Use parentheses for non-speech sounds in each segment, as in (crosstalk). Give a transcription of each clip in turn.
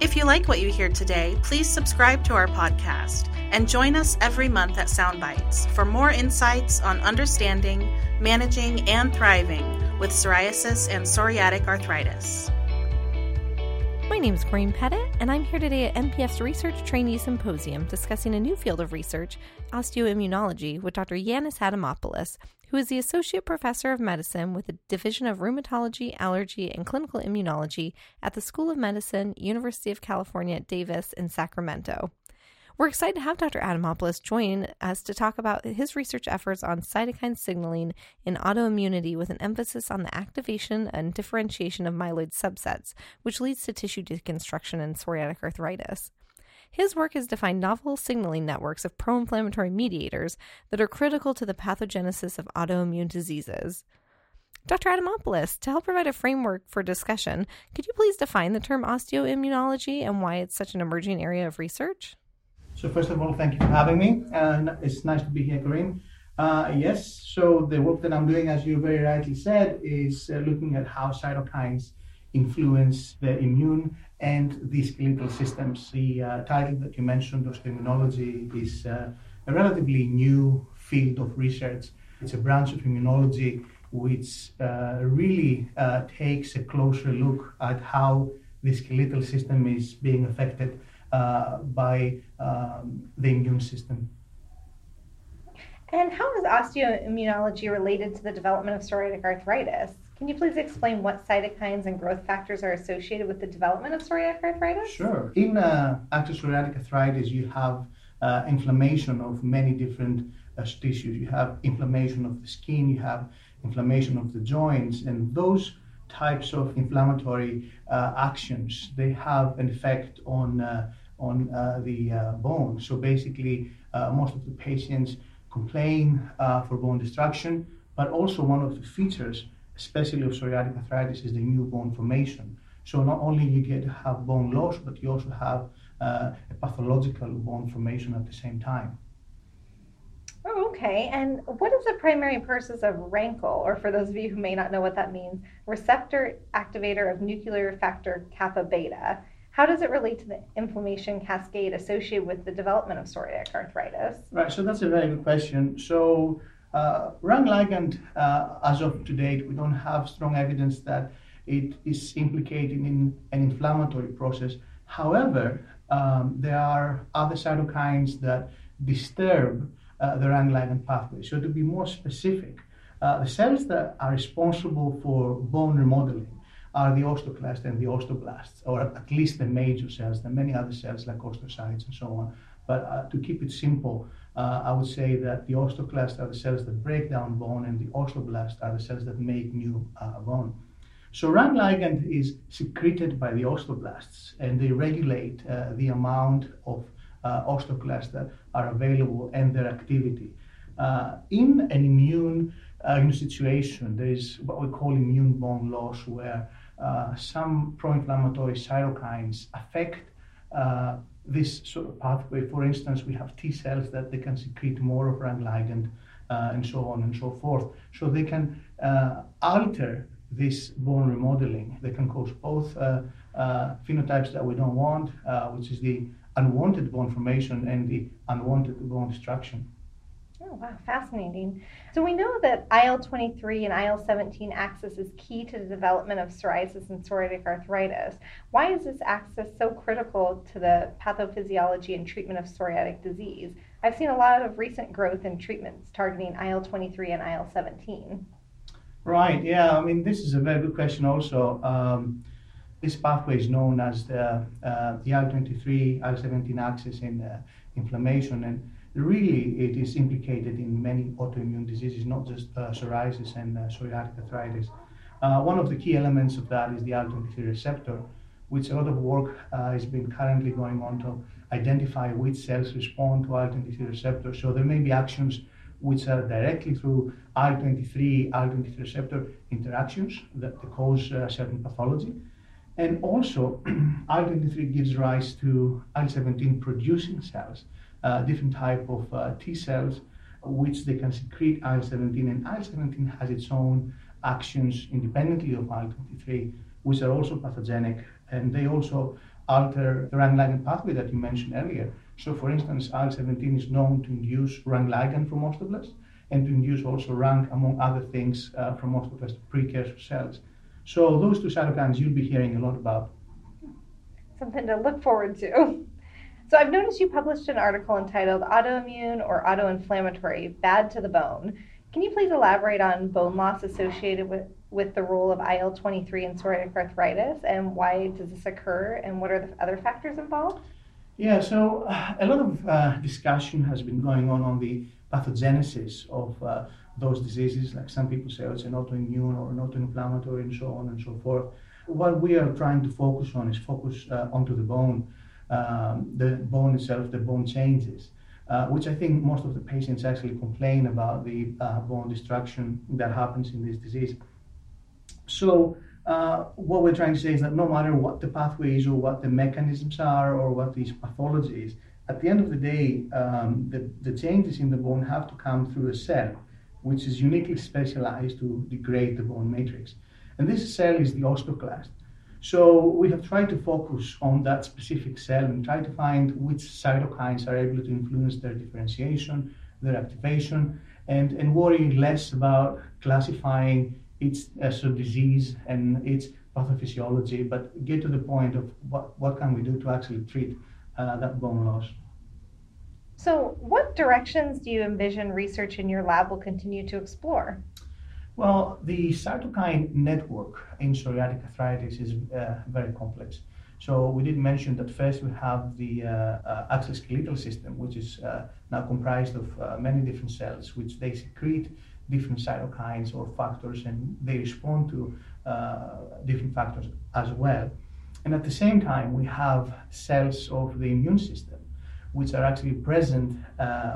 If you like what you hear today, please subscribe to our podcast and join us every month at Soundbites for more insights on understanding, managing, and thriving with psoriasis and psoriatic arthritis. My name is Corinne Pettit, and I'm here today at NPF's Research Trainee Symposium discussing a new field of research, osteoimmunology, with Dr. Yannis Adamopoulos, who is the Associate Professor of Medicine with the Division of Rheumatology, Allergy, and Clinical Immunology at the School of Medicine, University of California Davis in Sacramento. We're excited to have Dr. Adamopoulos join us to talk about his research efforts on cytokine signaling in autoimmunity with an emphasis on the activation and differentiation of myeloid subsets, which leads to tissue deconstruction in psoriatic arthritis. His work has defined novel signaling networks of pro inflammatory mediators that are critical to the pathogenesis of autoimmune diseases. Dr. Adamopoulos, to help provide a framework for discussion, could you please define the term osteoimmunology and why it's such an emerging area of research? So first of all, thank you for having me, and it's nice to be here, Corinne. Uh, yes, so the work that I'm doing, as you very rightly said, is uh, looking at how cytokines influence the immune and the skeletal systems. The uh, title that you mentioned, osteoimmunology, is uh, a relatively new field of research. It's a branch of immunology which uh, really uh, takes a closer look at how the skeletal system is being affected by um, the immune system. And how is osteoimmunology related to the development of psoriatic arthritis? Can you please explain what cytokines and growth factors are associated with the development of psoriatic arthritis? Sure. In uh, active psoriatic arthritis, you have uh, inflammation of many different uh, tissues. You have inflammation of the skin, you have inflammation of the joints, and those types of inflammatory uh, actions they have an effect on uh, on uh, the bone. So basically, most of the patients complain for bone destruction, but also one of the features, especially of psoriatic arthritis, is the new bone formation. So not only you get to have bone loss, but you also have uh, a pathological bone formation at the same time. Okay. And what is the primary purpose of RANKL, or for those of you who may not know what that means, receptor activator of nuclear factor kappa beta? How does it relate to the inflammation cascade associated with the development of psoriatic arthritis? Right, so that's a very good question. So, uh, RANK ligand, uh, as of to date, we don't have strong evidence that it is implicated in an inflammatory process. However, um, there are other cytokines that disturb uh, the RANK ligand pathway. So, to be more specific, uh, the cells that are responsible for bone remodeling are the osteoclasts and the osteoblasts, or at least the major cells. There are many other cells like osteocytes and so on. But uh, to keep it simple, uh, I would say that the osteoclasts are the cells that break down bone, and the osteoblasts are the cells that make new uh, bone. So RANK ligand is secreted by the osteoblasts, and they regulate uh, the amount of uh, osteoclasts that are available and their activity. Uh, in an immune immune situation, there is what we call immune bone loss, where uh, some pro-inflammatory cytokines affect uh, this sort of pathway. For instance, we have T cells that they can secrete more of RANK ligand uh, and so on and so forth. So they can uh, alter this bone remodeling. They can cause both uh, uh, phenotypes that we don't want, which is the unwanted bone formation and the unwanted bone destruction. Oh, wow, fascinating. So we know that IL 23 and IL 17 axis is key to the development of psoriasis and psoriatic arthritis. Why is this axis so critical to the pathophysiology and treatment of psoriatic disease? I've seen a lot of recent growth in treatments targeting IL 23 and IL 17. Right, yeah, I mean, this is a very good question also. Um, this pathway is known as the, uh, the IL 23 IL 17 axis in uh, inflammation. and really it is implicated in many autoimmune diseases, not just uh, psoriasis and psoriatic arthritis. One of the key elements of that is the IL-23 receptor, which a lot of work uh, has been currently going on to identify which cells respond to IL-23 receptor. So there may be actions which are directly through IL-23, IL-23 receptor interactions that cause uh, certain pathology. And also, (clears throat) IL-23 gives rise to IL-17 producing cells, uh, different type of uh, T cells, which they can secrete IL-17, and IL-17 has its own actions independently of IL-23, which are also pathogenic, and they also alter the RANK ligand pathway that you mentioned earlier. So, for instance, IL-17 is known to induce RANK ligand from osteoblasts and to induce also RANK, among other things, uh, from osteoblast precursor cells. So, those two cytokines you'll be hearing a lot about. Something to look forward to. So, I've noticed you published an article entitled Autoimmune or Autoinflammatory Bad to the Bone. Can you please elaborate on bone loss associated with, with the role of IL 23 in psoriatic arthritis and why does this occur and what are the other factors involved? Yeah, so uh, a lot of uh, discussion has been going on on the pathogenesis of uh, those diseases. Like some people say, oh, it's an autoimmune or an autoinflammatory and so on and so forth. What we are trying to focus on is focus uh, onto the bone, um, the bone itself, the bone changes uh, which I think most of the patients actually complain about the uh, bone destruction that happens in this disease. So, uh, what we're trying to say is that no matter what the pathways or what the mechanisms are or what these pathology is, at the end of the day, um, the, the changes in the bone have to come through a cell which is uniquely specialized to degrade the bone matrix. And this cell is the osteoclast. So we have tried to focus on that specific cell and try to find which cytokines are able to influence their differentiation, their activation, and, and worry less about classifying its as a disease and its pathophysiology, but get to the point of what, what can we do to actually treat uh, that bone loss. So, what directions do you envision research in your lab will continue to explore? Well, the cytokine network in psoriatic arthritis is uh, very complex. So we did mention that first we have the uh, uh, axoskeletal system, which is uh, now comprised of uh, many different cells, which they secrete different cytokines or factors, and they respond to uh, different factors as well. And at the same time, we have cells of the immune system, which are actually present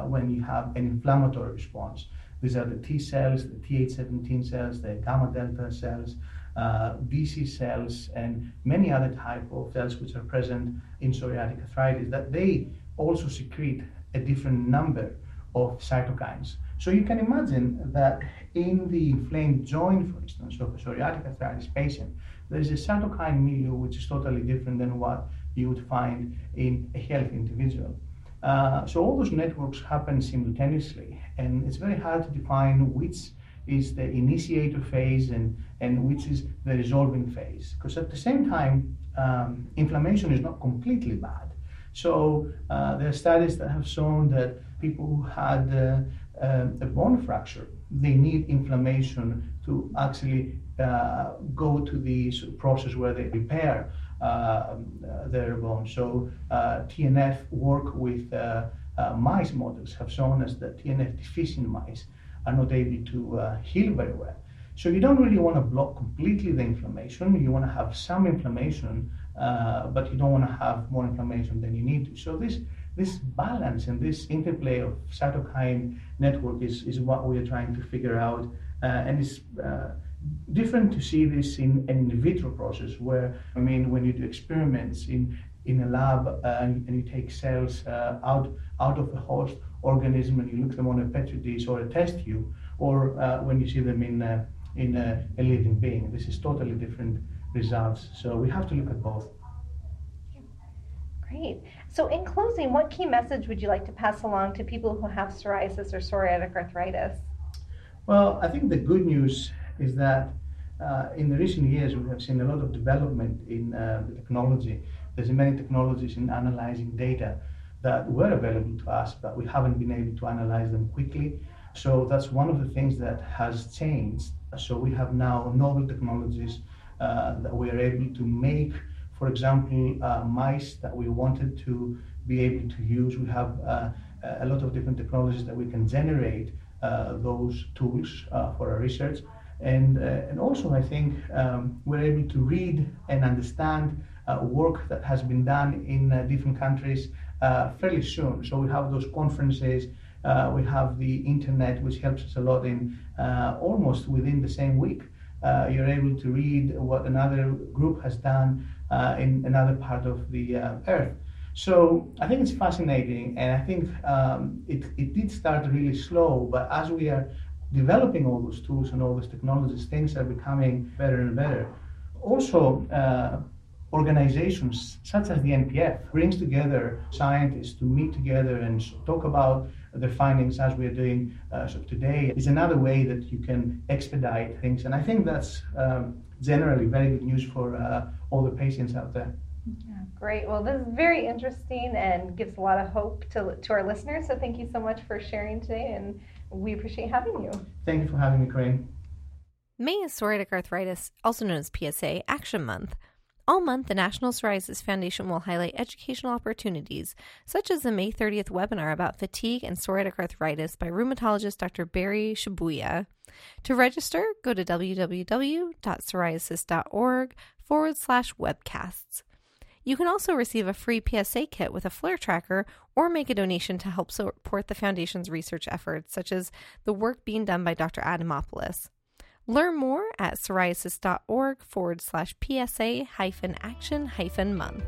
when you have an inflammatory response. These are the T cells, the Th17 cells, the gamma delta cells, uh, BC cells, and many other type of cells which are present in psoriatic arthritis. That they also secrete a different number of cytokines. So you can imagine that in the inflamed joint, for instance, of a psoriatic arthritis patient, there is a cytokine milieu which is totally different than what you would find in a healthy individual. Uh, so all those networks happen simultaneously, and it's very hard to define which is the initiator phase and, and which is the resolving phase. Because at the same time, um, inflammation is not completely bad. So uh, there are studies that have shown that people who had uh, uh, a bone fracture, they need inflammation to actually uh, go to the process where they repair their bones. So uh, TNF work with uh, mice models have shown us that TNF deficient mice are not able to heal very well. So you don't really want to block completely the inflammation. You want to have some inflammation, uh, but you don't want to have more inflammation than you need to. So this this balance and this interplay of cytokine network is, is what we are trying to figure out, uh, and it's uh, different to see this in an in vitro process where, I mean, when you do experiments in, in a lab uh, and, and, you take cells uh, out, out of a host organism and you look them on a petri dish or a test tube, or uh, when you see them in, in a, a living being. This is totally different results. So we have to look at both. Great. So, in closing, what key message would you like to pass along to people who have psoriasis or psoriatic arthritis? Well, I think the good news is that uh, in the recent years we have seen a lot of development in uh, technology. There's many technologies in analyzing data that were available to us, but we haven't been able to analyze them quickly. So that's one of the things that has changed. So we have now novel technologies uh, that we are able to make. For example, uh, mice that we wanted to be able to use. We have uh, a lot of different technologies that we can generate uh, those tools for our research. And, uh, and also, I think um, we're able to read and understand uh, work that has been done in uh, different countries fairly soon. So we have those conferences we have the internet, which helps us a lot in almost within the same week. Uh, you're able to read what another group has done uh, in another part of the uh, earth. So I think it's fascinating, and I think um, it, it did start really slow, but as we are developing all those tools and all those technologies, things are becoming better and better. Also, uh, organizations such as the NPF brings together scientists to meet together and talk about their findings as we are doing uh, so today is another way that you can expedite things. And I think that's um, generally very good news for uh, all the patients out there. Yeah, great. Well, this is very interesting and gives a lot of hope to, to our listeners. So thank you so much for sharing today, and we appreciate having you. Thank you for having me, Corinne. May is Psoriatic Arthritis, also known as PSA, Action Month. All month, the National Psoriasis Foundation will highlight educational opportunities, such as the May 30th webinar about fatigue and psoriatic arthritis by rheumatologist Dr. Barry Shibuya. To register, go to www.psoriasis.org forward slash webcasts. You can also receive a free PSA kit with a flare tracker or make a donation to help support the Foundation's research efforts, such as the work being done by Dr. Adamopoulos. Learn more at psoriasis.org forward slash PSA hyphen action hyphen month.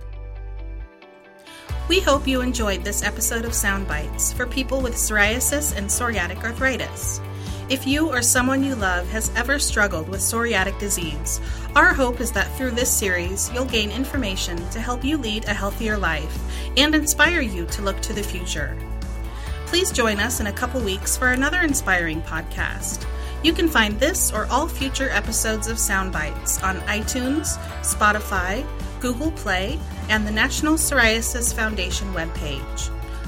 We hope you enjoyed this episode of Sound Bites for people with psoriasis and psoriatic arthritis. If you or someone you love has ever struggled with psoriatic disease, our hope is that through this series you'll gain information to help you lead a healthier life and inspire you to look to the future. Please join us in a couple weeks for another inspiring podcast. You can find this or all future episodes of Soundbites on iTunes, Spotify, Google Play, and the National Psoriasis Foundation webpage.